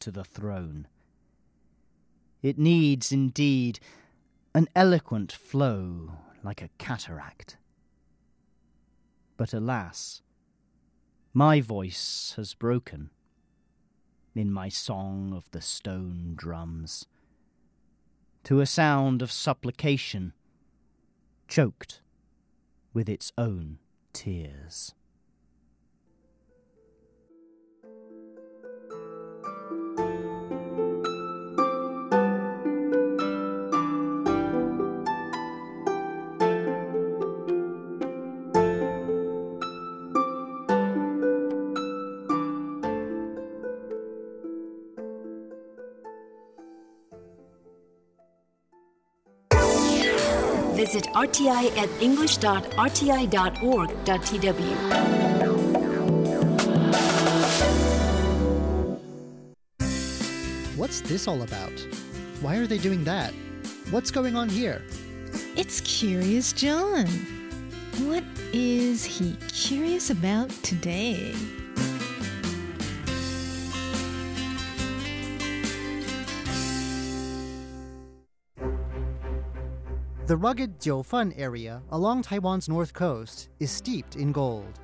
to the throne. It needs, indeed, an eloquent flow like a cataract. But alas, my voice has broken in my song of the stone drums to a sound of supplication, choked with its own tears. RTI at english.rti.org.tw. What's this all about? Why are they doing that? What's going on here? It's Curious John. What is he curious about today? The rugged Jiufen area along Taiwan's north coast is steeped in gold.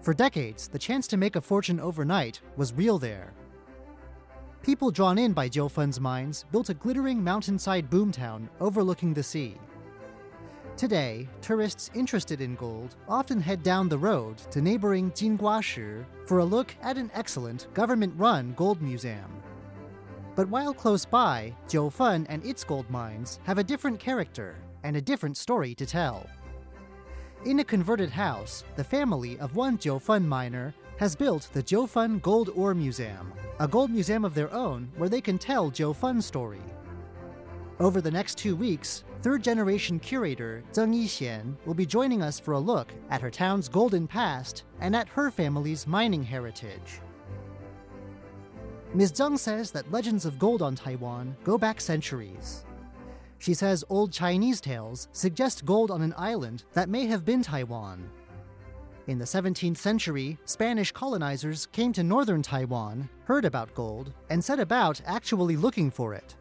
For decades, the chance to make a fortune overnight was real there. People drawn in by Jiufen's mines built a glittering mountainside boomtown overlooking the sea. Today, tourists interested in gold often head down the road to neighboring Jinguashi for a look at an excellent government run gold museum. But while close by, Jiufen and its gold mines have a different character and a different story to tell. In a converted house, the family of one Jiufen miner has built the Jiufen Gold Ore Museum, a gold museum of their own where they can tell Jiufen's story. Over the next two weeks, third generation curator Zheng Yixian will be joining us for a look at her town's golden past and at her family's mining heritage. Ms. Zheng says that legends of gold on Taiwan go back centuries. She says old Chinese tales suggest gold on an island that may have been Taiwan. In the 17th century, Spanish colonizers came to northern Taiwan, heard about gold, and set about actually looking for it.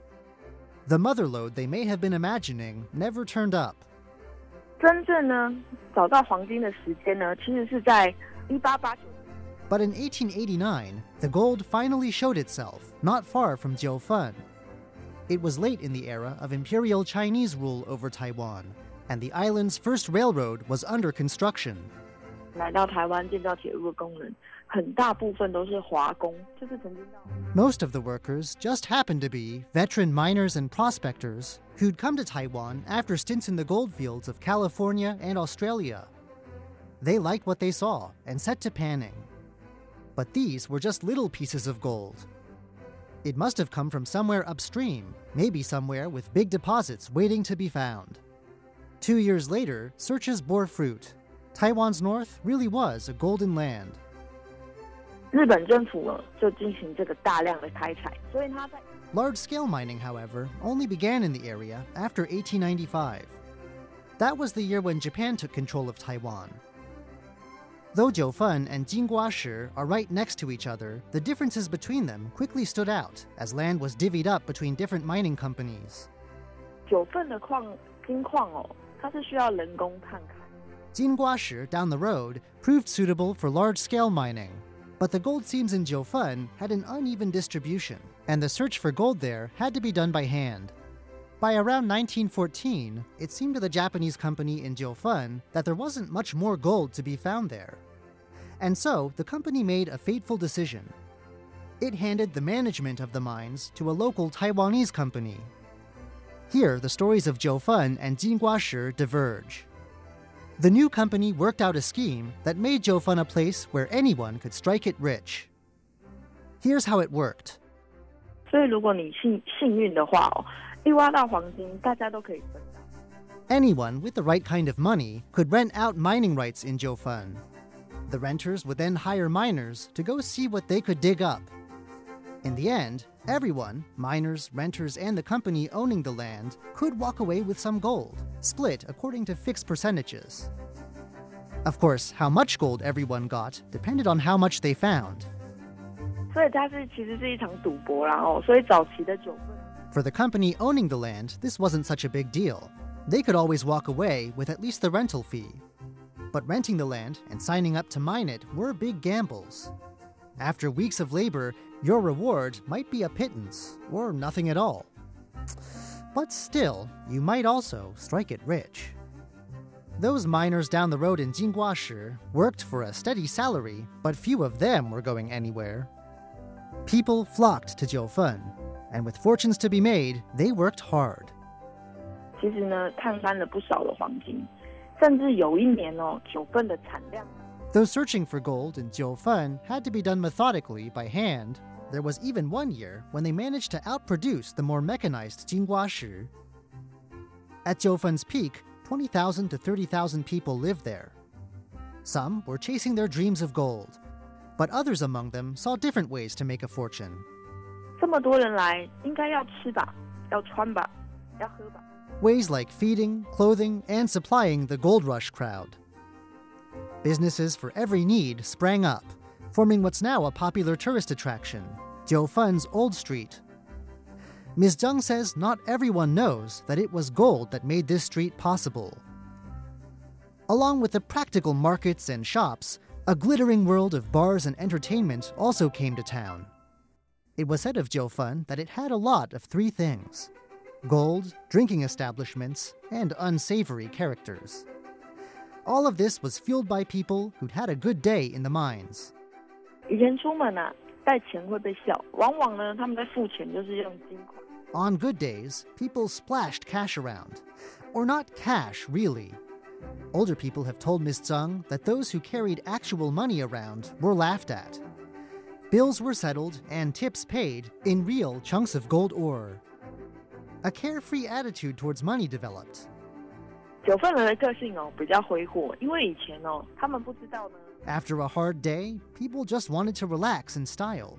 The mother lode they may have been imagining never turned up. 真正呢，找到黄金的时间呢，其实是在一八八九 But in 1889, the gold finally showed itself, not far from Jiufen. It was late in the era of Imperial Chinese rule over Taiwan, and the island's first railroad was under construction. 来到台湾建造铁路的工人，很大部分都是华工，就是曾经到。 Most of the workers just happened to be veteran miners and prospectors who'd come to Taiwan after stints in the goldfields of California and Australia. They liked what they saw and set to panning. But these were just little pieces of gold. It must have come from somewhere upstream, maybe somewhere with big deposits waiting to be found. Two years later, searches bore fruit. Taiwan's north really was a golden land. 日本政府呢就进行这个大量的开采，所以他在 Large scale mining, however, only began in the area after 1895. That was the year when Japan took control of Taiwan. Though Jiufen and Jinguashi are right next to each other, the differences between them quickly stood out as land was divvied up between different mining companies. Oh, Jinguashi down the road proved suitable for large scale mining, but the gold seams in Jiufen had an uneven distribution, and the search for gold there had to be done by hand. By around 1914, it seemed to the Japanese company in Jiufen that there wasn't much more gold to be found there. And so, the company made a fateful decision. It handed the management of the mines to a local Taiwanese company. Here, the stories of Jiufen and Jin diverge. The new company worked out a scheme that made Jiufen a place where anyone could strike it rich. Here's how it worked. Anyone with the right kind of money could rent out mining rights in Jiufen. The renters would then hire miners to go see what they could dig up. In the end, everyone miners, renters, and the company owning the land could walk away with some gold, split according to fixed percentages. Of course, how much gold everyone got depended on how much they found. For the company owning the land, this wasn't such a big deal. They could always walk away with at least the rental fee, but renting the land and signing up to mine it were big gambles. After weeks of labor, your reward might be a pittance or nothing at all. But still, you might also strike it rich. Those miners down the road in Jinguashi worked for a steady salary, but few of them were going anywhere. People flocked to Jiufen, and with fortunes to be made, they worked hard. 其实呢，探勘了不少的黄金，Though searching for gold in Jiufen had to be done methodically by hand, there was even one year when they managed to outproduce the more mechanized Jinguashi. At Jiufen's peak, 20,000 to 30,000 people lived there. Some were chasing their dreams of gold, but others among them saw different ways to make a fortune. 这么多人来，应该要吃吧，要穿吧，要喝吧。Ways like feeding, clothing, and supplying the gold rush crowd. Businesses for every need sprang up, forming what's now a popular tourist attraction, Jiufen's Old Street. Ms. Zhang says not everyone knows that it was gold that made this street possible. Along with the practical markets and shops, a glittering world of bars and entertainment also came to town. It was said of Jiufen that it had a lot of three things gold, drinking establishments, and unsavory characters. All of this was fueled by people who'd had a good day in the mines. 以前出门啊，带钱会被笑，往往呢，他们在付钱就是用金块。 On good days, people splashed cash around. Or not cash, really. Older people have told Ms. Zhang that those who carried actual money around were laughed at. Bills were settled and tips paid in real chunks of gold ore. A carefree attitude towards money developed. 九份人的个性哦比较挥霍，因为以前哦他们不知道呢。 After a hard day, people just wanted to relax in style.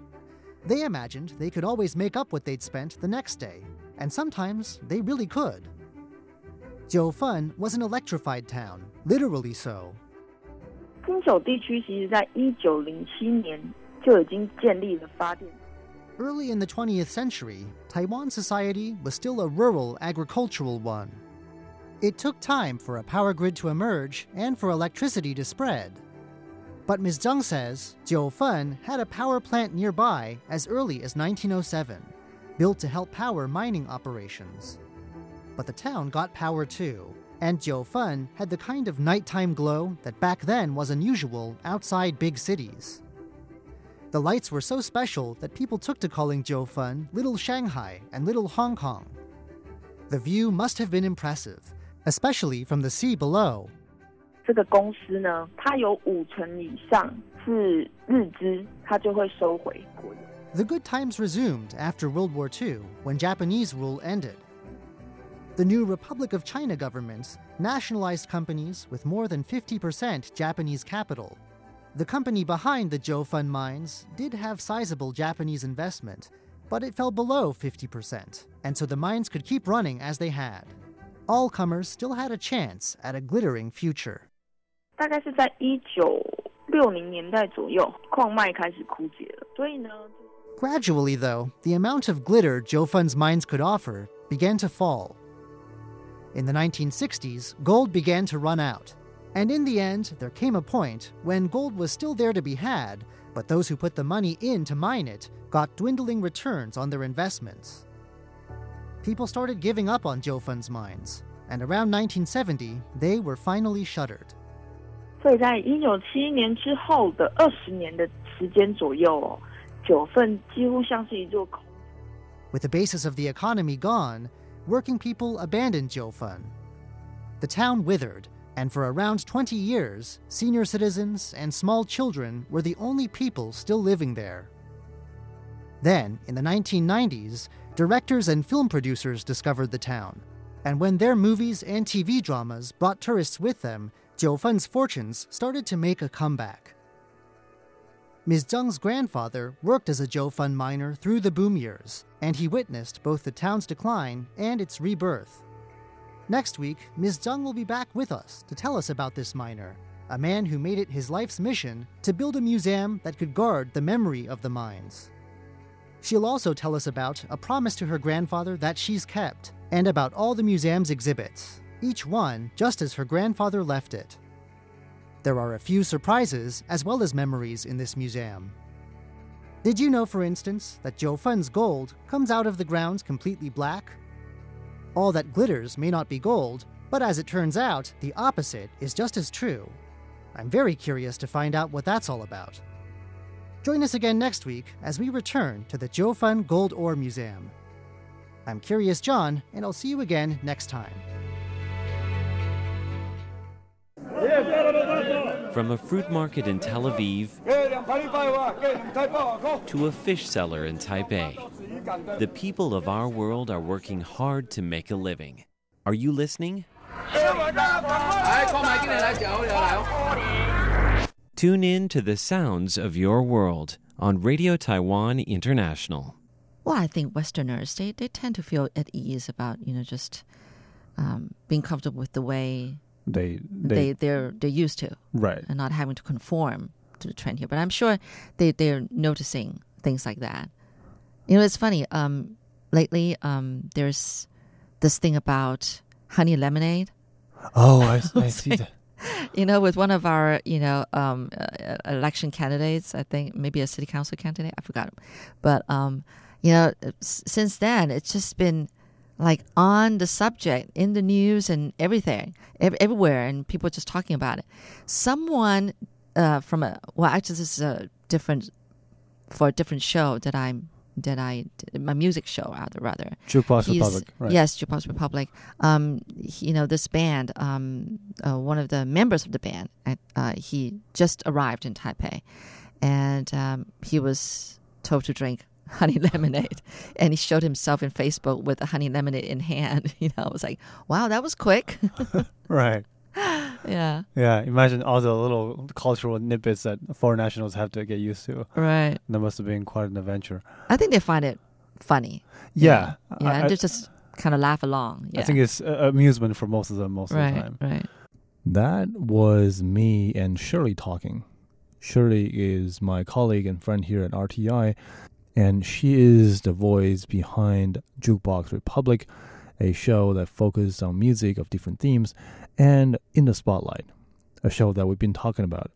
They imagined they could always make up what they'd spent the next day, and sometimes they really could. Jiufen was an electrified town, literally so. 金九地区其实在一九零七年就已经建立了发电。 Early in the 20th century, Taiwan society was still a rural agricultural one. It took time for a power grid to emerge and for electricity to spread. But Ms. Zhang says Jiufen had a power plant nearby as early as 1907, built to help power mining operations. But the town got power too, and Jiufen had the kind of nighttime glow that back then was unusual outside big cities. The lights were so special that people took to calling Jiufen Little Shanghai and Little Hong Kong. The view must have been impressive, especially from the sea below. 这个公司呢，它有五成以上是日资，它就会收回国有。 The good times resumed after World War II when Japanese rule ended. The new Republic of China government nationalized companies with more than 50% Japanese capital. the company behind the Jiufen mines did have sizable Japanese investment, but it fell below 50%, and so the mines could keep running as they had. All comers still had a chance at a glittering future. Gradually, though, the amount of glitter Jiufen's mines could offer began to fall. In the 1960s, gold began to run out, and in the end, there came a point when gold was still there to be had, but those who put the money in to mine it got dwindling returns on their investments. People started giving up on Jiufen's mines, and around 1970, they were finally shuttered. With the basis of the economy gone, working people abandoned Jiufen. The town withered, and for around 20 years, senior citizens and small children were the only people still living there. Then, in the 1990s, directors and film producers discovered the town. And when their movies and TV dramas brought tourists with them, Jiufen's fortunes started to make a comeback. Ms. Zheng's grandfather worked as a Jiufen miner through the boom years, and he witnessed both the town's decline and its rebirth. Next week, Ms. Zheng will be back with us to tell us about this miner, a man who made it his life's mission to build a museum that could guard the memory of the mines. She'll also tell us about a promise to her grandfather that she's kept, and about all the museum's exhibits, each one just as her grandfather left it. There are a few surprises as well as memories in this museum. Did you know, for instance, that Jiufen's gold comes out of the ground completely black? All that glitters may not be gold, but as it turns out, the opposite is just as true. I'm very curious to find out what that's all about. Join us again next week as we return to the Jiufen Gold Ore Museum. I'm Curious John, and I'll see you again next time. From a fruit market in Tel Aviv to a fish seller in Taipei, the people of our world are working hard to make a living. Are you listening? Tune in to the sounds of your world on Radio Taiwan International. Well, I think Westerners they, they tend to feel at ease about you know just um, being comfortable with the way They they, they, they're they're used to right. and not having to conform to the trend here. But I'm sure they they're noticing things like that. You know, it's funny. Um, lately, um, there's this thing about honey lemonade. Oh, I, I see that. you know, with one of our, you know, um, uh, election candidates, I think maybe a city council candidate, I forgot. But, um, you know, since then, it's just been like on the subject in the news and everything, ev- everywhere, and people just talking about it. Someone uh, from a, well, actually, this is a different, for a different show that I'm, that I, my music show, rather, rather. Jukebox Republic. Right. Yes, Jukebox Republic. Um, he- you know, this band, um, uh, one of the members of the band, uh, he just arrived in Taipei, and um, he was told to drink honey lemonade, and he showed himself in Facebook with a honey lemonade in hand. You know, I was like, wow, that was quick. Right. yeah, Yeah. Imagine all the little cultural nippets that foreign nationals have to get used to. right. That must have been quite an adventure. I think they find it funny. Yeah. yeah, I, and they just kind of laugh along. Yeah, I think it's uh, amusement for most of them most of the right, time. right. That was me and Shirley talking. Shirley is my colleague and friend here at RTI, and she is the voice behind Jukebox Republic, a show that focuses on music of different themes and in the spotlight, a show that we've been talking about.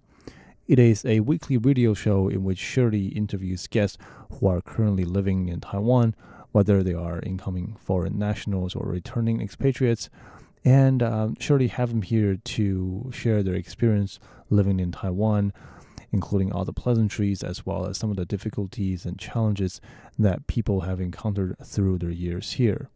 It is a weekly radio show in which Shirley interviews guests who are currently living in Taiwan, whether they are incoming foreign nationals or returning expatriates, and um, Shirley have them here to share their experience living in Taiwan, including all the pleasantries as well as some of the difficulties and challenges that people have encountered through their years here.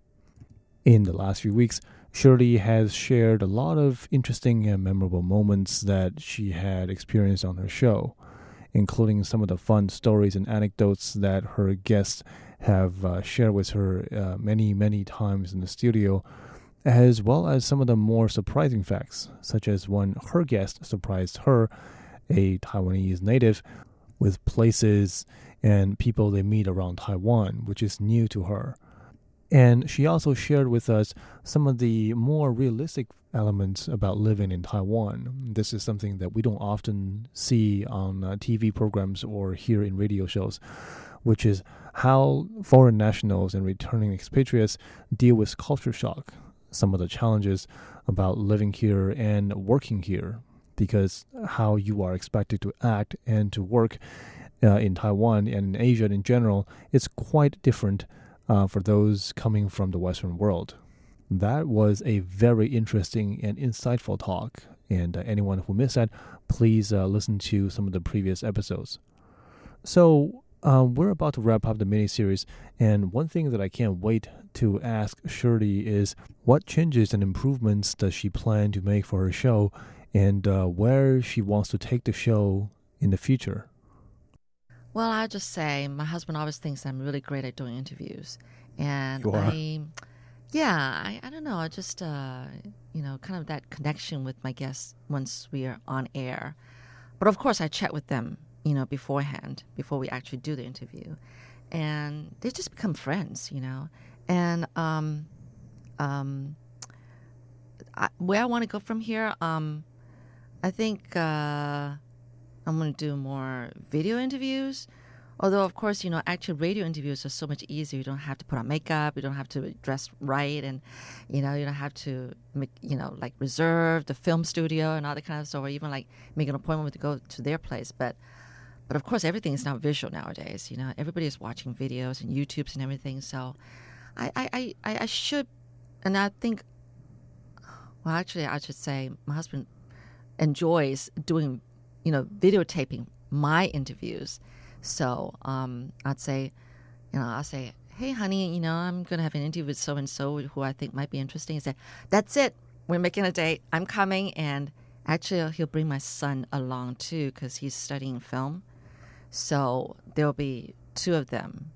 In the last few weeks, Shirley has shared a lot of interesting and memorable moments that she had experienced on her show, including some of the fun stories and anecdotes that her guests have uh, shared with her uh, many, many times in the studio as well as some of the more surprising facts, such as when her guest surprised her, a Taiwanese native, with places and people they meet around Taiwan, which is new to her. And she also shared with us some of the more realistic elements about living in Taiwan. This is something that we don't often see on uh, TV programs or hear in radio shows, which is how foreign nationals and returning expatriates deal with culture shock, some of the challenges about living here and working here, because how you are expected to act and to work uh, in Taiwan and in Asia in general is quite different uh, for those coming from the Western world. That was a very interesting and insightful talk, and uh, anyone who missed that, please uh, listen to some of the previous episodes. So, um, we're about to wrap up the mini series, and one thing that I can't wait to ask Shirley is what changes and improvements does she plan to make for her show, and uh, where she wants to take the show in the future? Well, I just say my husband always thinks I'm really great at doing interviews, and. I, yeah, I, I don't know, I just uh, you know, kind of that connection with my guests once we are on air. But of course, I chat with them, you know, beforehand before we actually do the interview, and they just become friends, you know, and um, um, I, where I want to go from here, um, I think. Uh, I'm going to do more video interviews Although, of course, you know, actual radio interviews are so much easier. You don't have to put on makeup. You don't have to dress right, and you know, you don't have to make, you know, like reserve the film studio and all that kind of stuff, or even like make an appointment to go to their place. But, but of course, everything is now visual nowadays. You know, everybody is watching videos and YouTubes and everything. So, I, I, I, I I should, and I think, well, actually, I should say, my husband enjoys doing, you know, videotaping my interviews. So um, I'd say, you know, I'll say, hey, honey, you know, I'm going to have an interview with so and so who I think might be interesting. He said, that's it. We're making a date. I'm coming. And actually, he'll bring my son along too because he's studying film. So there'll be two of them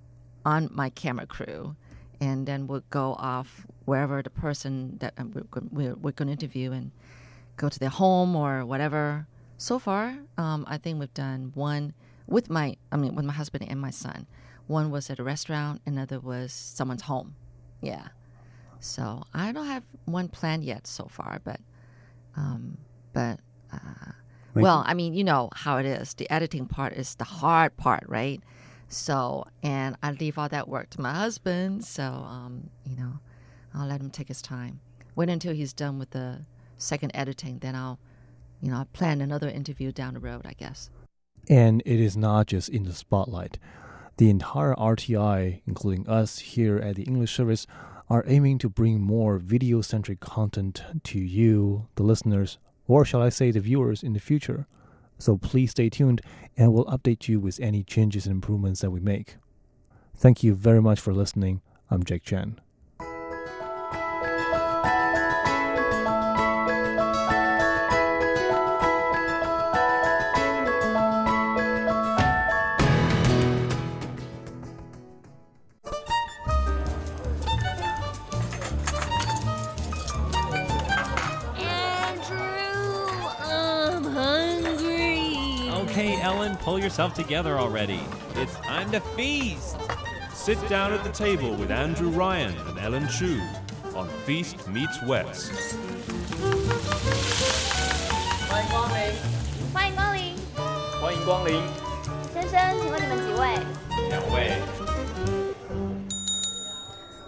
on my camera crew. And then we'll go off wherever the person that um, we're, we're, we're going to interview and go to their home or whatever. So far, um, I think we've done one with my, I mean, with my husband and my son. One was at a restaurant, another was someone's home. Yeah. So I don't have one planned yet so far, but, um, but, uh, well, I mean, you know how it is. The editing part is the hard part, right? So, and I leave all that work to my husband. So, um, you know, I'll let him take his time. Wait until he's done with the second editing, then I'll, you know, I'll plan another interview down the road, I guess. And it is not just in the spotlight. The entire RTI, including us here at the English service, are aiming to bring more video centric content to you, the listeners, or shall I say the viewers in the future. So please stay tuned and we'll update you with any changes and improvements that we make. Thank you very much for listening. I'm Jake Chen. Okay, Ellen, pull yourself together already. It's time to feast. Sit down at the table with Andrew Ryan and Ellen Chu on Feast Meets West. 欢迎光临，欢迎光临，欢迎光临。先生，请问你们几位两位。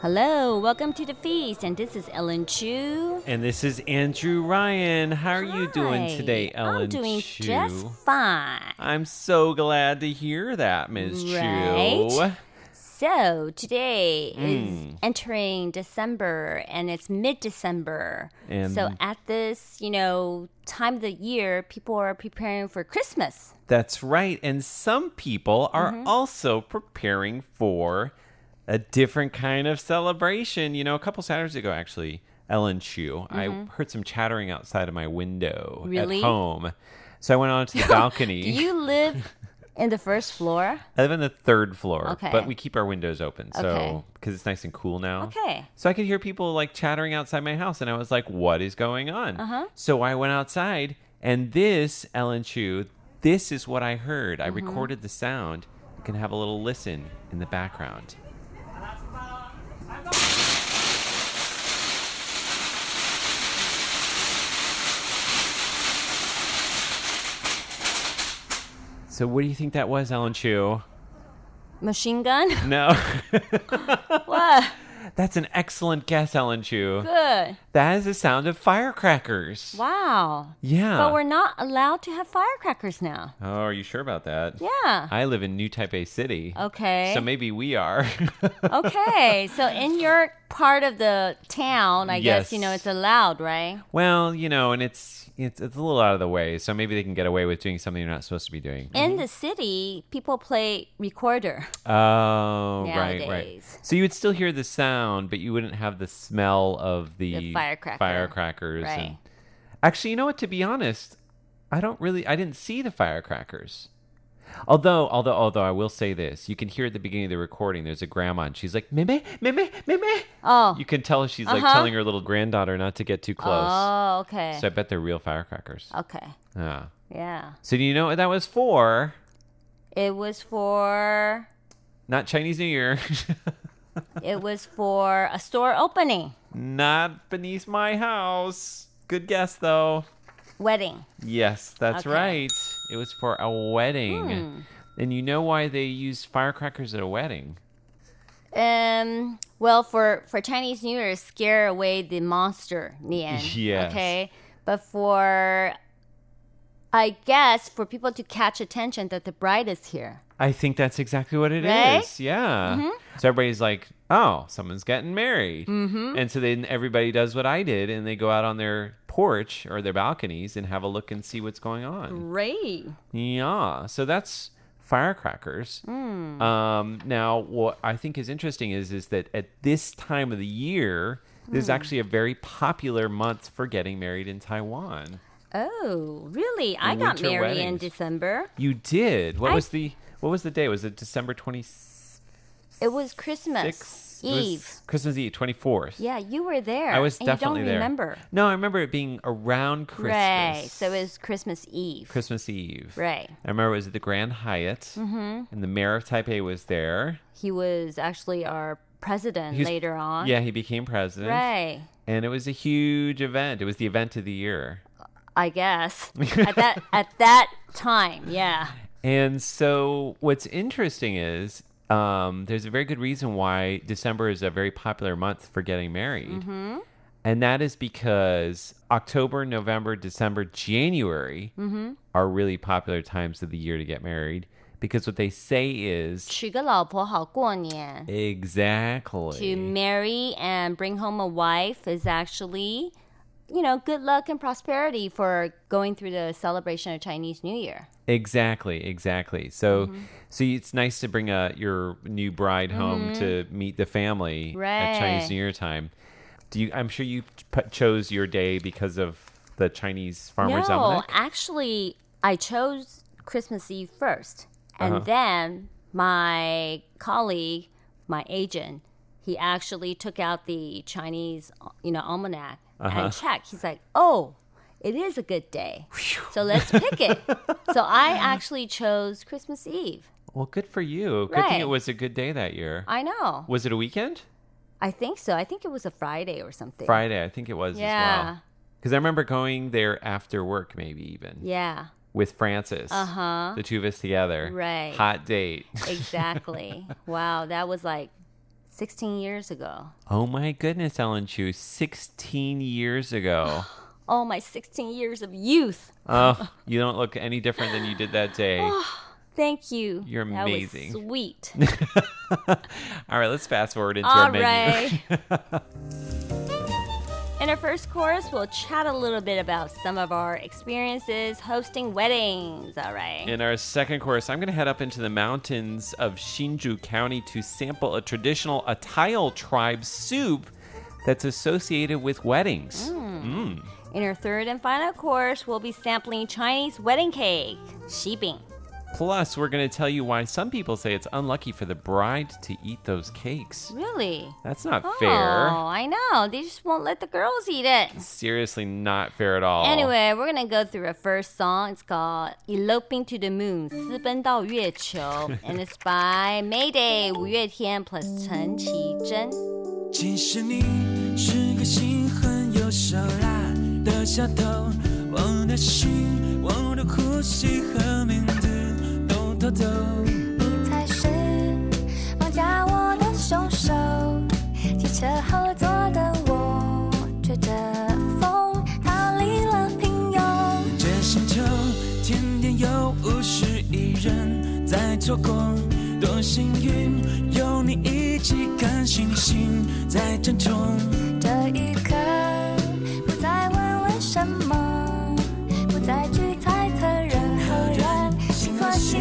？Hello, welcome to the feast, and this is Ellen Chu. And this is Andrew Ryan. How are you doing today, Ellen I'm doing Chu? just fine. I'm so glad to hear that, Ms. Chu. Right. So today is Mm. entering December, and it's mid-December. And- so at this, you know, time of the year, people are preparing for Christmas. That's right. And some people are Mm-hmm. also preparing for a different kind of celebration. You know, a couple Saturdays ago, actually, Ellen Chu, I heard some chattering outside of my window Mm-hmm. Really? at home. So I went onto the balcony. Do you live in the first floor? I live in the third floor, Okay. but we keep our windows open. So, Okay. because it's nice and cool now. Okay. So I could hear people like chattering outside my house, and I was like, what is going on? Uh-huh. So I went outside, and this, Ellen Chu, this is what I heard. I Mm-hmm. recorded the sound. You can have a little listen in the background. So what do you think that was, Alan Chu? Machine gun? No. what? That's an excellent guess, Ellen Chu. Good. That is the sound of firecrackers. Wow. Yeah. But we're not allowed to have firecrackers now. Oh, are you sure about that? Yeah. I live in New Taipei City. Okay. So maybe we are. okay. So in your part of the town, I guess, you know, it's allowed, right? well, you know, and it's it's it's a little out of the way, so maybe they can get away with doing something they're not supposed to be doing. In the city, people play recorder. Oh, right, right. Nowadays. So you would still hear the sound, but you wouldn't have the smell of the, The firecracker. firecrackers. Right. And actually, you know what? To be honest, I don't really. I didn't see the firecrackers. Although, although, although, I will say this: you can hear at the beginning of the recording. There's a grandma, and she's like, "Meme, meme, meme." Oh. You can tell she's like Uh-huh. telling her little granddaughter not to get too close. Oh, okay. So I bet they're real firecrackers. okay. Yeah. Yeah. So do you know what that was for? It was for Not Chinese New Year. it was for a store opening, Not beneath my house. Good guess, though. Wedding. Yes, that's Okay. right. It was for a wedding. Hmm. And you know why they use firecrackers at a wedding? Um. Well, for for Chinese New Year, scare away the monster. Nian. Yes. Okay. But for, I guess, for people to catch attention that the bride is here. I think that's exactly what it is. Right? Yeah. So everybody's like, oh, someone's getting married. Mm-hmm. And so then everybody does what I did and they go out on their porch or their balconies and have a look and see what's going on. Great. Yeah. So that's firecrackers. Um, now, what I think is interesting is is that at this time of the year, there's actually a very popular month for getting married in Taiwan. Oh, really? I got married in. December. You did. What I- was the what was the day? Was it December twenty It was Christmas was Eve. Christmas Eve, twenty fourth. Yeah, you were there. I was definitely you don't there. remember. No, I remember it being around Christmas. Right. So it was Christmas Eve. Christmas Eve. Right. I remember it was at the Grand Hyatt, mm-hmm. and the mayor of Taipei was there. He was actually our president later on. Yeah, he became president. Right. And it was a huge event. It was the event of the year. I guess at that at that time, yeah. And so, what's interesting is um, there's a very good reason why December is a very popular month for getting married. Mm-hmm. And that is because October, November, December, January Mm-hmm. are really popular times of the year to get married. Because what they say is 娶个老婆好过年。 exactly To marry and bring home a wife is actually, you know, good luck and prosperity for going through the celebration of Chinese New Year. Exactly, exactly. So, Mm-hmm. so it's nice to bring a your new bride home to meet the family at Chinese New Year time. Do you? I'm sure you p- chose your day because of the Chinese Farmers no, Almanac. actually, I chose Christmas Eve first, and Uh-huh. then my colleague, my agent, he actually took out the Chinese, you know, almanac Uh-huh. and check. He's like, "Oh, it is a good day, so let's pick it." so I actually chose Christmas Eve. Well, good for you. Good thing it was a good day that year. I know. Was it a weekend? I think so. I think it was a Friday or something. Friday, I think it was as Yeah. well. Because I remember going there after work, maybe even Yeah. with Francis. Uh-huh. The two of us together. Right. Hot date. Exactly. wow, that was like 16 years ago. oh my goodness, Ellen Chu, 16 years ago. Oh, my 16 years of youth. Oh, you don't look any different than you did that day. Oh, thank you. You're amazing. sweet. All right, let's fast forward into All our menu. In our first course, we'll chat a little bit about some of our experiences hosting weddings. All right. In our second course, I'm going to head up into the mountains of Hsinchu County to sample a traditional Atayal tribe soup that's associated with weddings. Mm. In our third and final course, we'll be sampling Chinese wedding cake, xibing. Plus, we're going to tell you why some people say it's unlucky for the bride to eat those cakes. Really? That's not Oh, fair. I know. They just won't let the girls eat it. Seriously, not fair at all. Anyway, we're gonna go through a first song. It's called "Eloping to the Moon" 私奔到月球 and it's by Mayday 五月天 plus 陈绮贞。其实你是个心狠又手辣的小偷，我的心、我的呼吸和名 偷走。你才是绑架我的凶手。汽车后座的我，吹着风逃离了平庸。这星球天天有五十亿人在错过，多幸运有你一起看星星在争宠。这一刻，不再问为什么，不再去猜测人和人心和心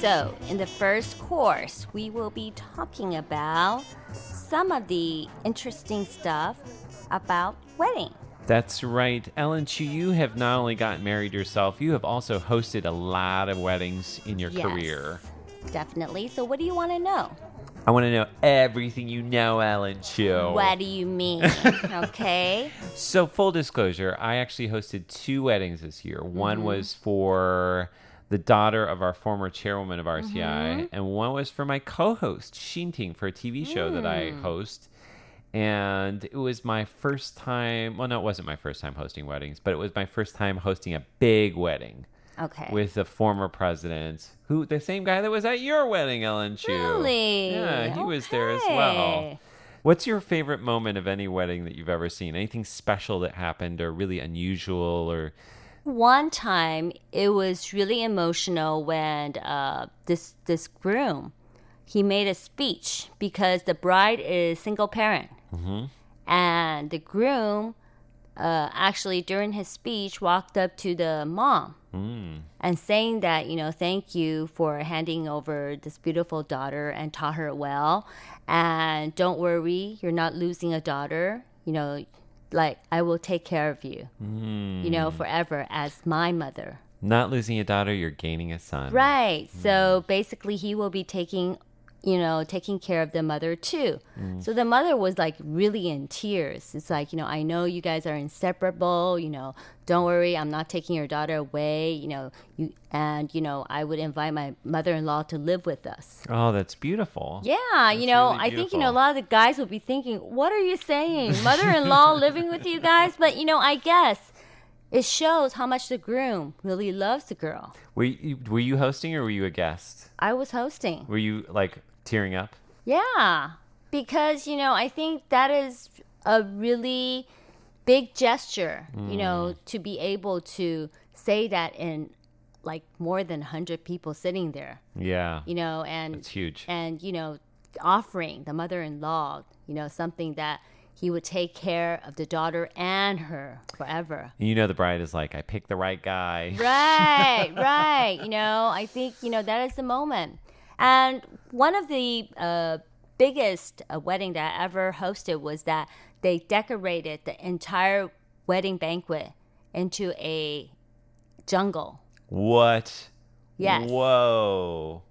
so in the first course, we will be talking about some of the interesting stuff about wedding. That's right. Ellen Chu, you have not only gotten married yourself, you have also hosted a lot of weddings in your Yes. career. Definitely. So, what do you want to know? I want to know everything you know, Ellen Chu. What do you mean? okay. So, full disclosure, I actually hosted two weddings this year. One Mhm. was for the daughter of our former chairwoman of RTI, Mhm. and one was for my co host, Shinting, for a TV show that I Mm. host. And it was my first time, well, no, it wasn't my first time hosting weddings, but it was my first time hosting a big wedding. Okay. With the former president, who, the same guy that was at your wedding, Ellen Chu. Really? Yeah, he was there as well. What's your favorite moment of any wedding that you've ever seen? Anything special that happened or really unusual or One time, it was really emotional when uh, this this groom he made a speech because the bride is single parent, mm-hmm. and the groom uh, actually during his speech walked up to the mom mm. and saying that you know thank you for handing over this beautiful daughter and taught her well and don't worry you're not losing a daughter you know like i will take care of you Mm. you know forever as my mother not losing a daughter, you're gaining a son. right so basically he will be taking you know taking care of the mother too Mm. so the mother was like really in tears it's like you know i know you guys are inseparable you know don't worry i'm not taking your daughter away you know you and you know i would invite my mother-in-law to live with us Oh, that's beautiful. yeah, you know, really I think you know a lot of the guys will be thinking, "What are you saying, mother-in-law living with you guys?" But you know, I guess it shows how much the groom really loves the girl. Were you, were you hosting or were you a guest? I was hosting. Were you like tearing up? Yeah, because you know, I think that is a really big gesture, you know, mm. to be able to say that in like more than 100 people sitting there. Yeah. You know, and it's huge. and you know offering the mother-in-law you know something that he would take care of the daughter and her forever you know the bride is like, I picked the right guy. right right you know i think you know that is the moment and one of the uh, biggest uh, wedding that i ever hosted was that they decorated the entire wedding banquet into a jungle What? Yes. Whoa.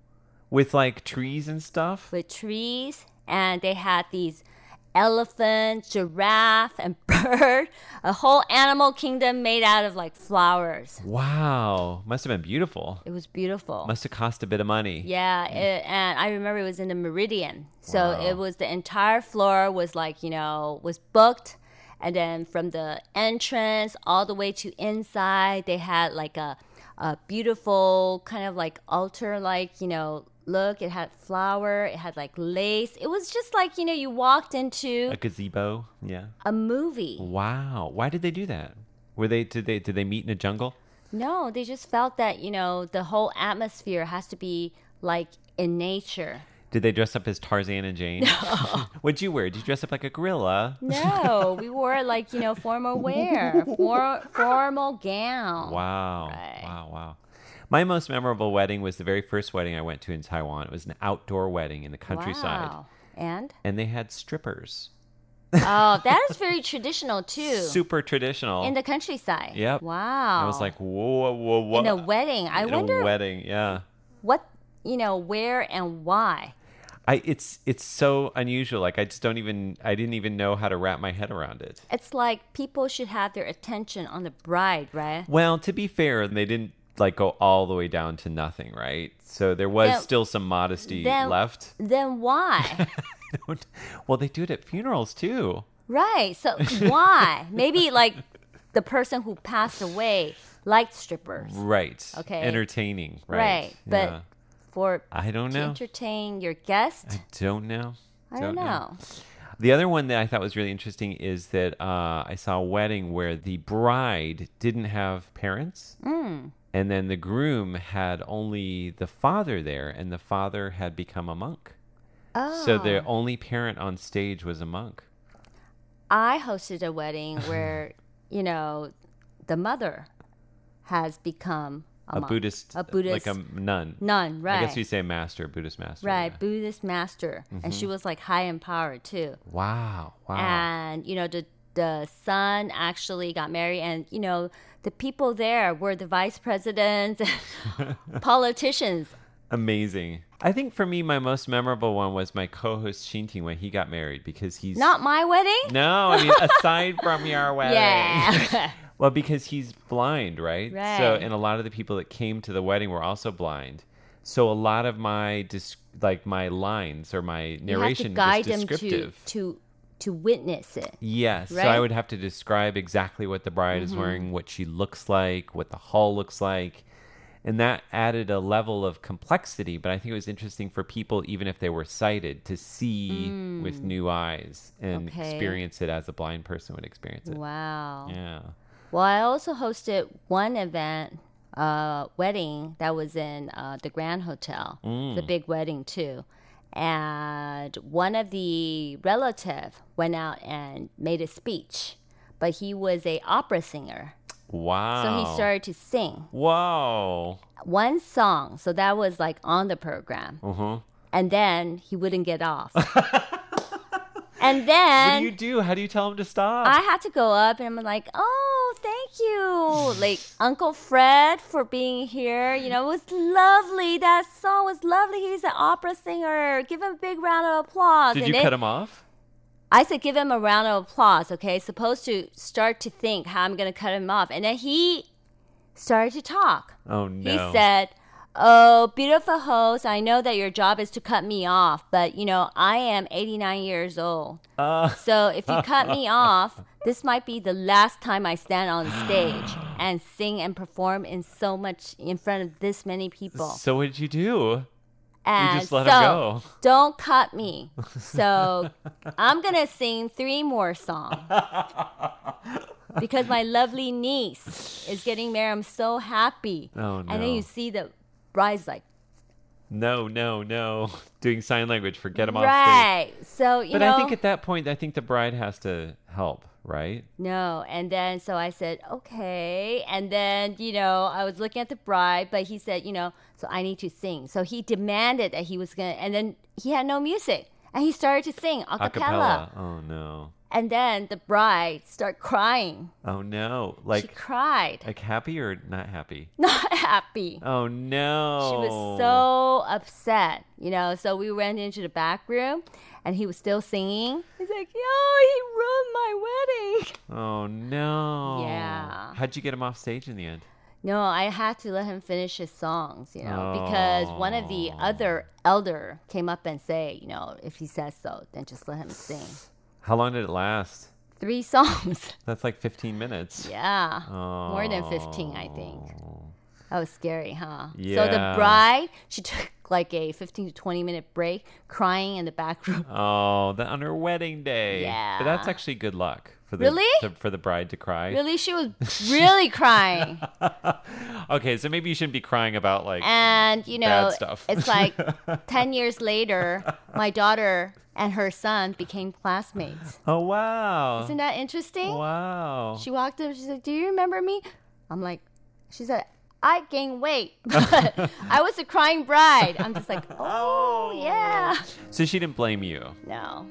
With like trees and stuff? with trees and they had these elephant, giraffe, and bird, a whole animal kingdom made out of like flowers. Wow. Must have been beautiful. It was beautiful. Must have cost a bit of money. yeah, it, and I remember it was in the Meridian. So Wow. it was the entire floor was like, you know, was booked. And then from the entrance all the way to inside, they had like a, a beautiful kind of like altar like, you know, look. It had flower, it had like lace. It was just like, you know, you walked into A gazebo. Yeah. a movie. Wow. Why did they do that? Were they did they did they meet in a jungle? No, they just felt that, you know, the whole atmosphere has to be like in nature. Did they dress up as Tarzan and Jane? What'd you wear? Did you dress up like a gorilla? No, we wore like, you know, formal wear, for, formal gown. Wow. Wow, wow. My most memorable wedding was the very first wedding I went to in Taiwan. It was an outdoor wedding in the countryside. Wow. And? And they had strippers. Oh, that is very traditional too. Super traditional. In the countryside. Yep. Wow. I was like, whoa, whoa, whoa. In a wedding. I In wonder a wedding, yeah. what, you know, where and why. I it's it's so unusual. Like I just don't even I didn't even know how to wrap my head around it. It's like people should have their attention on the bride, right? Well, to be fair, they didn't like go all the way down to nothing, right? So there was Then- still some modesty then, left. Then why? Well, they do it at funerals too. right. So why? Maybe like the person who passed away liked strippers. Right. Okay. Entertaining, right? Right. But Yeah. for I don't to know. entertain your guest, I don't know. I don't know. The other one that I thought was really interesting is that uh, I saw a wedding where the bride didn't have parents, Mm. And then the groom had only the father there, and the father had become a monk. Oh. So the Oh. only parent on stage was a monk. I hosted a wedding where, you know, the mother has become a, A monk. Buddhist, a Buddhist, like a nun. nun, right? I guess we say master, Buddhist master. right, yeah. Buddhist master, and she Mhm. was like high in power too. Wow, wow. And you know, the the son actually got married, and you know the people there were the vice presidents, and politicians. Amazing. I think for me, my most memorable one was my co-host Shinting when he got married because he's Not my wedding. No, I mean aside from your wedding. Yeah. well, because he's blind, right? Right. So, and a lot of the people that came to the wedding were also blind. So a lot of my dis- like my lines or my You have to narration guide was them to descriptive. to to witness it. Yes. So I would have to describe exactly what the bride is Mhm. wearing, what she looks like, what the hall looks like. And that added a level of complexity, but I think it was interesting for people, even if they were sighted, to see with Mm. new eyes and Okay. experience it as a blind person would experience it. Wow. Yeah. Well, I also hosted one event, uh, wedding that was in uh, the Grand Hotel. Mm. A big wedding too, and one of the relative went out and made a speech, but he was a opera singer, Wow. so he started to sing wow one song. So that was like on the program, Uh huh. and then he wouldn't get off. and then What do you do? How do you tell him to stop? I had to go up and I'm like, oh, thank you, like Uncle Fred for being here. You know, it was lovely. That song was lovely. He's an opera singer. Give him a big round of applause. Did And you cut him off? I said, give him a round of applause. Okay, supposed to start to think how I'm gonna cut him off, and then he started to talk. Oh no. He said, Oh, beautiful host, I know that your job is to cut me off, but you know, I am 89 years old. Uh. So if you cut me off, this might be the last time I stand on stage and sing and perform in so much in front of this many people. So what did you do? And just let so, go. Don't cut me. So I'm gonna sing three more songs. because my lovely niece is getting married. I'm so happy. Oh, And then no. you see the bride's like, No, no, no. Doing sign language for get him off stage. right. So you But know, I think at that point, I think the bride has to help, right? no. And then so I said, okay. And then you know, I was looking at the bride, but he said, you know, so I need to sing. So he demanded that he was gonna, and then he had no music, and he started to sing a cappella. Oh no. And then the bride started crying. Oh no. Like she cried, like happy or not happy? not happy. Oh no. She was so upset, you know. So we went into the back room, and he was still singing. He's like, "Yo, he ruined my wedding." Oh no. Yeah. How'd you get him off stage in the end? No, I had to let him finish his songs, you know, because one of the oh. other elder came up and say, you know, if he says so, then just let him sing. How long did it last? Three songs. That's like 15 minutes. Yeah. More than 15, I think. That was scary, huh? Yeah. So the bride, she took like a 15 to 20 minute break crying in the back room. Oh, the, on her wedding day. Yeah. But that's actually good luck for the Really? to- for the bride to cry. Really? She was really crying. okay, so maybe you shouldn't be crying about like And, you know, stuff. it's like 10 years later, my daughter and her son became classmates. Oh wow. Isn't that interesting? Wow. She walked up, she said, Do you remember me? I'm like, She said, I gained weight, but I was a crying bride. I'm just like, Oh, yeah. So she didn't blame you. No.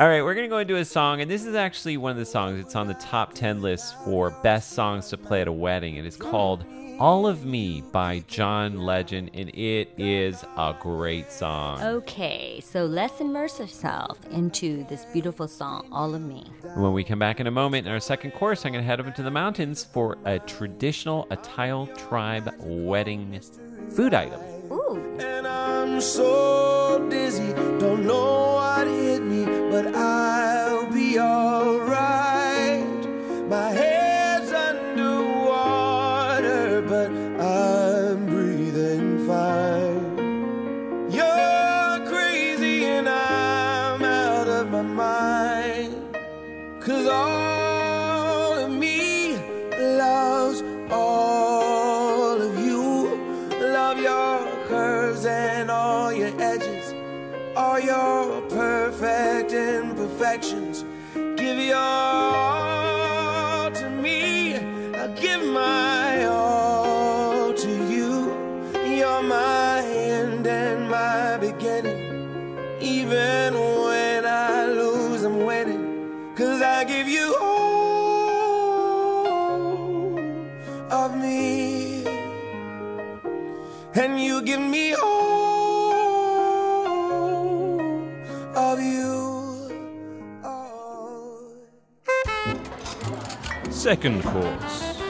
All right, we're going to go into a song, and this is actually one of the songs. It's on the top 10 list for best songs to play at a wedding. It is called All of Me by John Legend, and it is a great song. Okay, so let's immerse ourselves into this beautiful song, All of Me. When we come back in a moment in our second course, I'm going to head up into the mountains for a traditional Atayal tribe wedding food item. And I'm so dizzy, don't know what hit me, but I'll be alright. My head's imperfections. Give your Second course.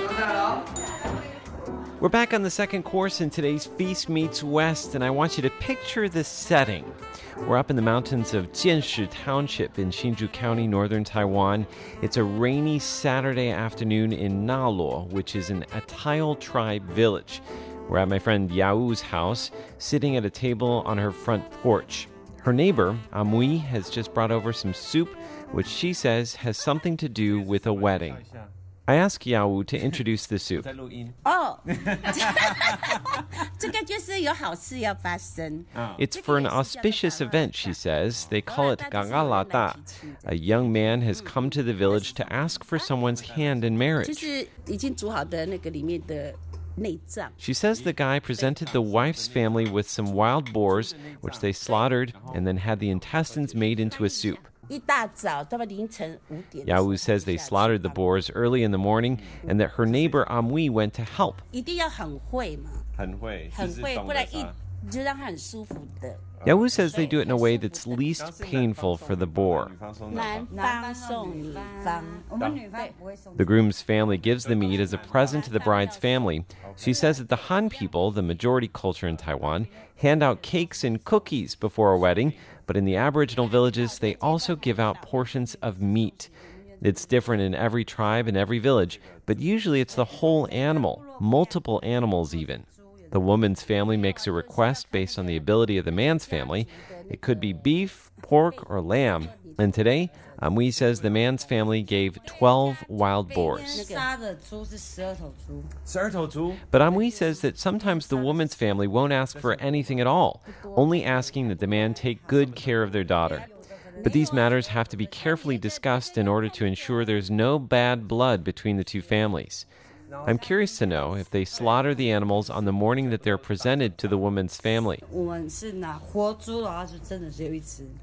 We're back on the second course in today's Feast Meets West, and I want you to picture the setting. We're up in the mountains of Jianshi Township in Hsinchu County, northern Taiwan. It's a rainy Saturday afternoon in Naluo, which is an Atayal tribe village. We're at my friend Yao's house, sitting at a table on her front porch. Her neighbor, Amui, has just brought over some soup, which she says has something to do with a wedding. I ask Yao to introduce the soup. 哦，这个就是有好事要发生。 It's for an auspicious event, she says. They call it Gagalata. A young man has come to the village to ask for someone's hand in 就 marriage. 是已经煮好的那个里面的内脏。 She says the guy presented the wife's family with some wild boars, which they slaughtered and then had the intestines made into a soup. Yao says they slaughtered the boars early in the morning and that her neighbor Amui went to help. Yao says they do it in a way that's least painful for the boar. The groom's family gives the meat as a present to the bride's family. She says that the Han people, the majority culture in Taiwan, hand out cakes and cookies before a wedding, but in the Aboriginal villages, they also give out portions of meat. It's different in every tribe and every village, but usually it's the whole animal, multiple animals even. The woman's family makes a request based on the ability of the man's family. It could be beef, pork, or lamb. And today, Amui says the man's family gave 12 wild boars. But Amui says that sometimes the woman's family won't ask for anything at all, only asking that the man take good care of their daughter. But these matters have to be carefully discussed in order to ensure there's no bad blood between the two families. I'm curious to know if they slaughter the animals on the morning that they're presented to the woman's family.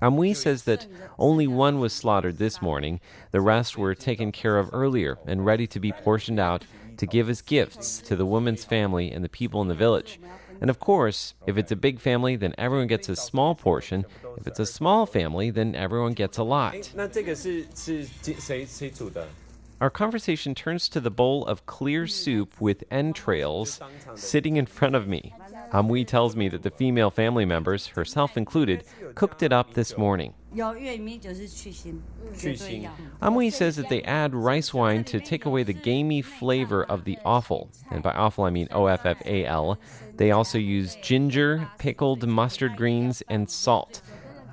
Amui says that only one was slaughtered this morning, the rest were taken care of earlier and ready to be portioned out to give as gifts to the woman's family and the people in the village. And of course, if it's a big family, then everyone gets a small portion. If it's a small family, then everyone gets a lot. Our conversation turns to the bowl of clear soup with entrails sitting in front of me. Amui tells me that the female family members, herself included, cooked it up this morning. Amui says that they add rice wine to take away the gamey flavor of the offal, and by offal I mean O F F A L. They also use ginger, pickled mustard greens, and salt.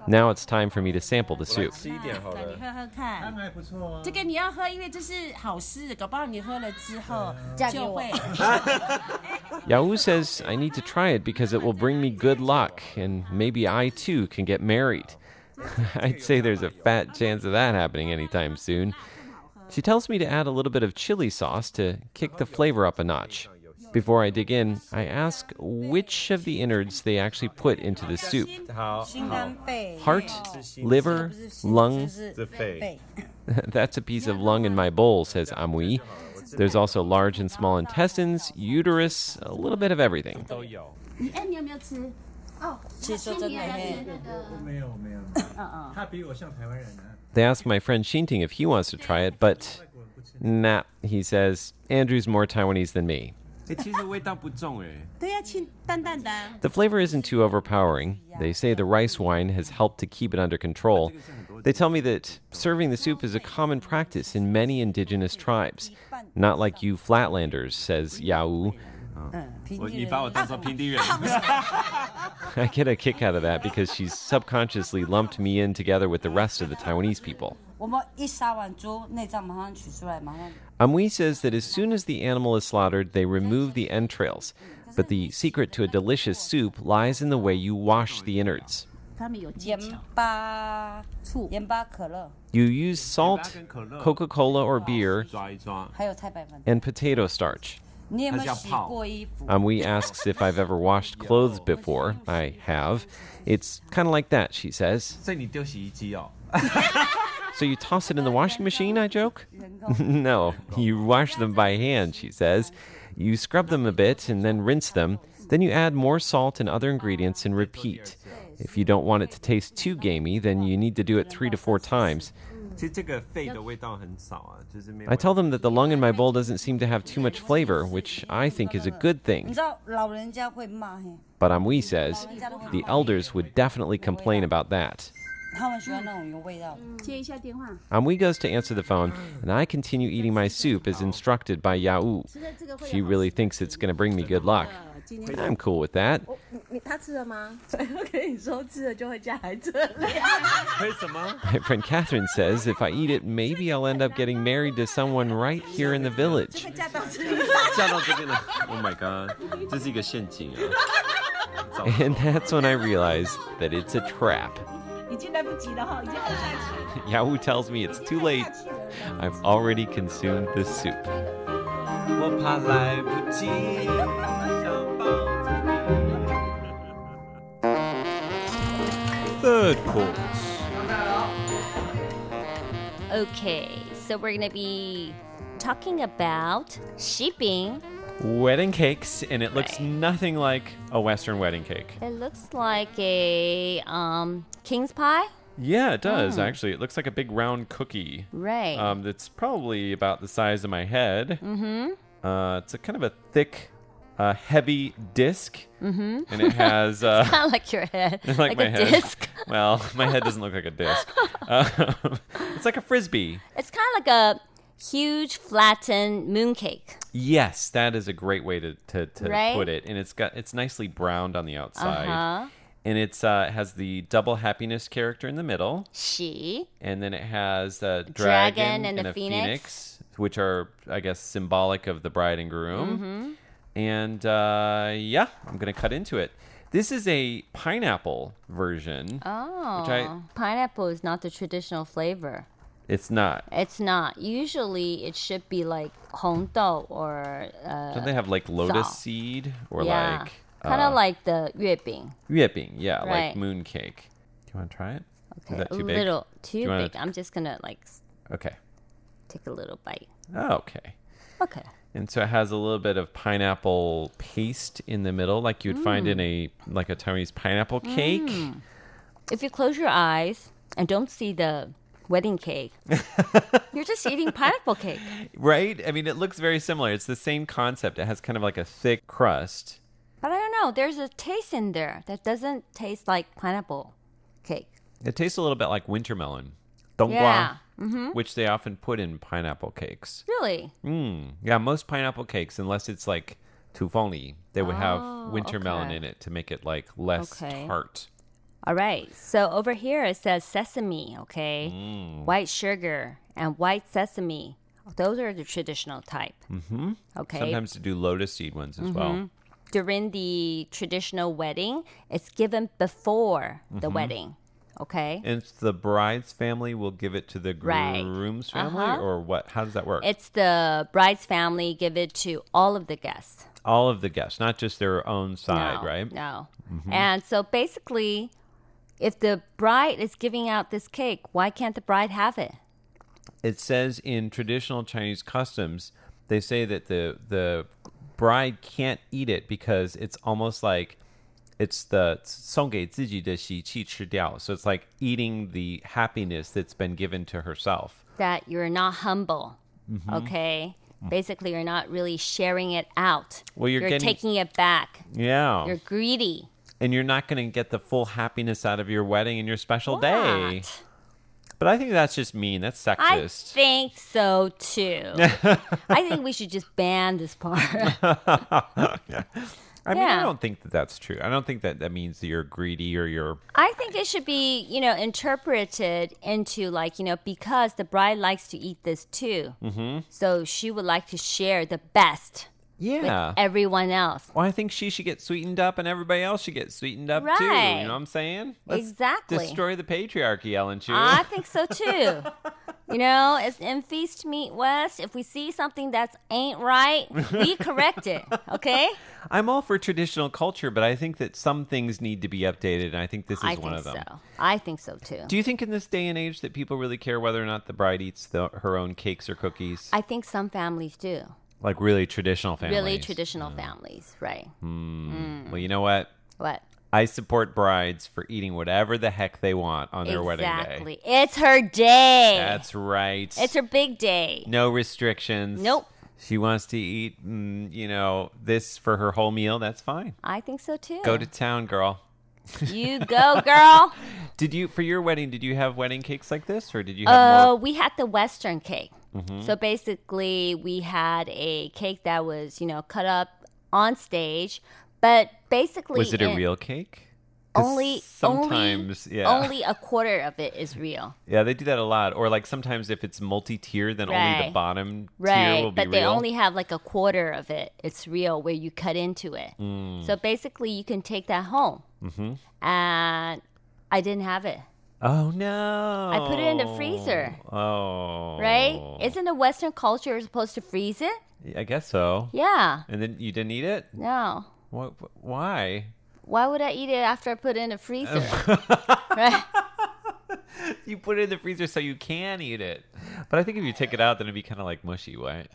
Now it's time for me to sample the soup. 吃一点好了，喝喝看，还不错啊。这个你要喝，因为这是好事，搞不好你喝了之后就会。Yao says I need to try it because it will bring me good luck and maybe I too can get married. I'd say there's a fat chance of that happening anytime soon. She tells me to add a little bit of chili sauce to kick the flavor up a notch. Before I dig in, I ask which of the innards they actually put into the soup heart, liver, lung. That's a piece of lung in my bowl, says Amui. There's also large and small intestines, uterus, a little bit of everything. They ask my friend Xinting if he wants to try it, but nah, he says. Andrew's more Taiwanese than me the flavor isn't too overpowering. They say the rice wine has helped to keep it under control. They tell me that serving the soup is a common practice in many indigenous tribes, not like you flatlanders, says Yao. I get a kick out of that because she's subconsciously lumped me in together with the rest of the Taiwanese people. 我们一杀完猪，内脏马上取出来，马上。 Amui says that as soon as the animal is slaughtered, they remove the entrails. But the secret to a delicious soup lies in the way you wash the innards. 他们有盐巴、醋、盐巴、可乐， You use salt, Coca Cola or beer, 抓一抓。还有太白粉。 and potato starch. 你有没有洗过衣服？ Amui asks if I've ever washed clothes before. I have. It's kind of like that, she says. So you toss it in the washing machine, I joke? no, you wash them by hand, she says. You scrub them a bit and then rinse them. Then you add more salt and other ingredients and repeat. If you don't want it to taste too gamey, then you need to do it three to four times. I tell them that the lung in my bowl doesn't seem to have too much flavor, which I think is a good thing. But Amui says the elders would definitely complain about that. 他们喜欢那种有味道的。接一下电话。 Amui goes to answer the phone, and I continue eating my soup as instructed by Yao. She really thinks it's going to bring me good luck. I'm cool with that. 你你他吃了吗？我跟你说，吃了就会嫁来这里。为什么？ My friend Catherine says if I eat it, maybe I'll end up getting married to someone right here in the village. 嫁到这里。嫁到这边了，Oh my god，这是一个陷阱啊！ And that's when I realize that it's a trap. Yao tells me it's too late. I've already consumed this soup. Third course. Okay, so we're gonna be talking about xibing. Wedding cakes, and it looks right. nothing like a Western wedding cake. It looks like a um, king's pie. Yeah, it does, Mm. actually. It looks like a big round cookie. Right. Um, that's probably about the size of my head. Mm-hmm. Uh, it's a kind of a thick, uh, heavy disc. Mm-hmm. And it has. Uh, of like your head, like, like, my a head. disc. Well, my head doesn't look like a disc. Um, it's like a frisbee. It's kind of like a huge flattened mooncake. Yes, that is a great way to, to, to Right? put it. And it's got it's nicely browned on the outside. Uh-huh. And it's uh, has the double happiness character in the middle. She. And then it has a Dragon dragon, and a a phoenix. which are, I guess, symbolic of the bride and groom. Mhm. And uh, yeah, I'm going to cut into it. This is a pineapple version. Oh, Which I- pineapple is not the traditional flavor. It's not. It's not. Usually, it should be like hongdou or. Uh, Don't they have like lotus zao. seed or yeah. like kind uh, of like the yuebing. Yuebing, yeah, like Right. moon cake. Do you want to try it? Is Okay, that a too big? little too you wanna- big. I'm just gonna like s- Okay. take a little bite. Oh, okay. Okay. And so it has a little bit of pineapple paste in the middle, like you'd find in a like a Taiwanese pineapple cake. Mm. If you close your eyes and don't see the wedding cake, you're just eating pineapple cake. Right? I mean, it looks very similar. It's the same concept. It has kind of like a thick crust. But I don't know. There's a taste in there that doesn't taste like pineapple cake. It tastes a little bit like winter melon, donggua, Yeah. Mhm. which they often put in pineapple cakes. Really? Mm. Yeah, most pineapple cakes, unless it's like tufongli, they would Oh, have winter melon in it to make it like less Okay. tart. All right. So over here it says sesame, okay? Mm. White sugar and white sesame. Those are the traditional type. Mm-hmm. Okay. Sometimes to do lotus seed ones as well. During the traditional wedding, it's given before the Mhm. wedding. Okay? And it's the bride's family will give it to the Right. groom's family, Uh-huh. or what? How does that work? It's the bride's family give it to all of the guests. All of the guests, not just their own side, no, right? No. Mhm. And so basically, if the bride is giving out this cake, why can't the bride have it? It says in traditional Chinese customs, they say that the the bride can't eat it because it's almost like it's the 送给自己的喜气吃掉. So it's like eating the happiness that's been given to herself. That you're not humble. Mhm. Okay? Basically, you're not really sharing it out. Well, you're getting- taking it back. Yeah. You're greedy. and you're not going to get the full happiness out of your wedding and your special day. But I think that's just mean. That's sexist. I think so too. I think we should just ban this part. yeah. I mean, I don't think that that's true. I don't think that that means that you're greedy or you're. I think it should be, you know, interpreted into like, you know, because the bride likes to eat this too. hmm So she would like to share the best Yeah. with everyone else. Well, I think she should get sweetened up, and everybody else should get sweetened up too. You know what I'm saying? Let's Exactly. Destroy the patriarchy, Ellen Chu. I think so too. you know, it's in Feast Meet West. If we see something that's ain't right, we correct it. Okay? I'm all for traditional culture, but I think that some things need to be updated, and I think this is I one of them. so. I think so too. Do you think in this day and age that people really care whether or not the bride eats the, her own cakes or cookies? I think some families do. Like really traditional families. really traditional families, right? Hmm. Well, you know what? What? I support brides for eating whatever the heck they want on their wedding day. exactly. It's her day. That's right. It's her big day. no restrictions. Nope. She wants to eat, mm, you know, this for her whole meal. That's fine. I think so too. Go to town, girl. You go, girl. Did you for your wedding? Did you have wedding cakes like this, or did you have Uh, more? we had the Western cake. Mhm. So basically, we had a cake that was, you know, cut up on stage, but basically, Was it a in- real cake? Only, sometimes, only, yeah, only a quarter of it is real. yeah, they do that a lot. Or like sometimes if it's multi-tier, then only the Right. bottom tier Right, will be but they only have like a quarter of it. It's real where you cut into it. Mm. So basically, you can take that home. Mhm. And I didn't have it. Oh no! I put it in the freezer. Oh, Right? Isn't a Western culture supposed to freeze it? I guess so. Yeah. And then you didn't eat it? No. What? Why? Why would I eat it after I put it in the freezer? right? You put it in the freezer so you can eat it. But I think if you take it out, then it'd be kind of like mushy, right?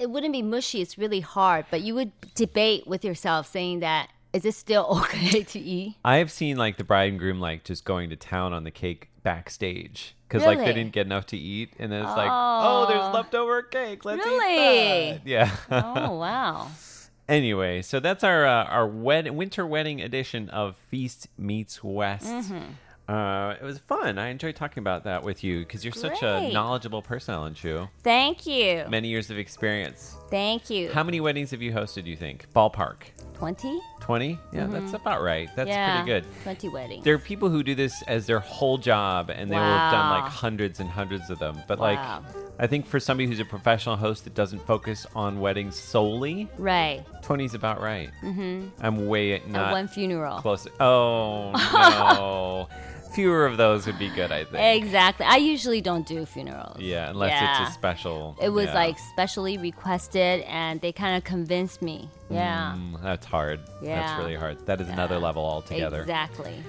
It wouldn't be mushy. It's really hard. But you would debate with yourself saying that, is it still okay to eat? I have seen like the bride and groom like just going to town on the cake backstage because like they Really? didn't get enough to eat, and then it's like, oh, oh there's Oh. leftover cake. Let's Really? eat that. Yeah. oh, wow. Anyway, so that's our uh, our wed- winter wedding edition of Feast Meets West. Mhm. Uh, it was fun. I enjoyed talking about that with you because you're such a Great. knowledgeable person, Ellen Chu. Thank you. Many years of experience. Thank you. How many weddings have you hosted? Do you think ballpark? 20? Twenty? Yeah, that's Mhm. about right. That's yeah, pretty good. 20 weddings. There are people who do this as their whole job, and they will have done like hundreds and hundreds of them. But Wow. like, I think for somebody who's a professional host that doesn't focus on weddings solely, Right. 20 is about right. Mhm. I'm way at not one funeral. close. Oh no, fewer of those would be good. I think. Exactly. I usually don't do funerals. Yeah, unless Yeah. it's a special. It was yeah. like specially requested, and they kind of convinced me. Yeah. Mm, that's hard. Yeah. That's really hard. That is another level altogether. Exactly.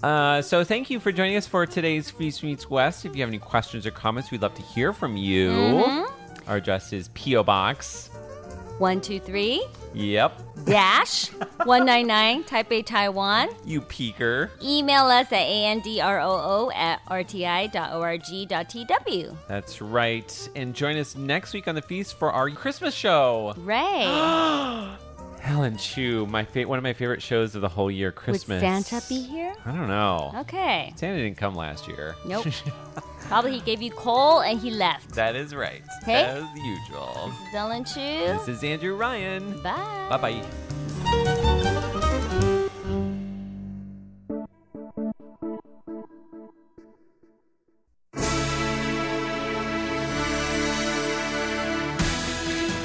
Uh, so thank you for joining us for today's Feast Meets West. If you have any questions or comments, we'd love to hear from you. Mhm. Our address is P.O. Box. One, two, three, Yep. dash, 199, Taipei, Taiwan. You peeker. Email us at androo at rti.org.tw. That's right. And join us next week on the feast for our Christmas show. Right. Ellen Chu, my fa- one of my favorite shows of the whole year, Christmas. Would. Santa be here? I don't know. Okay. Santa didn't come last year. Nope. Probably he gave you coal and he left. that is right. Okay. As usual. This is Ellen Chu. This is Andrew Ryan. Bye. Bye bye.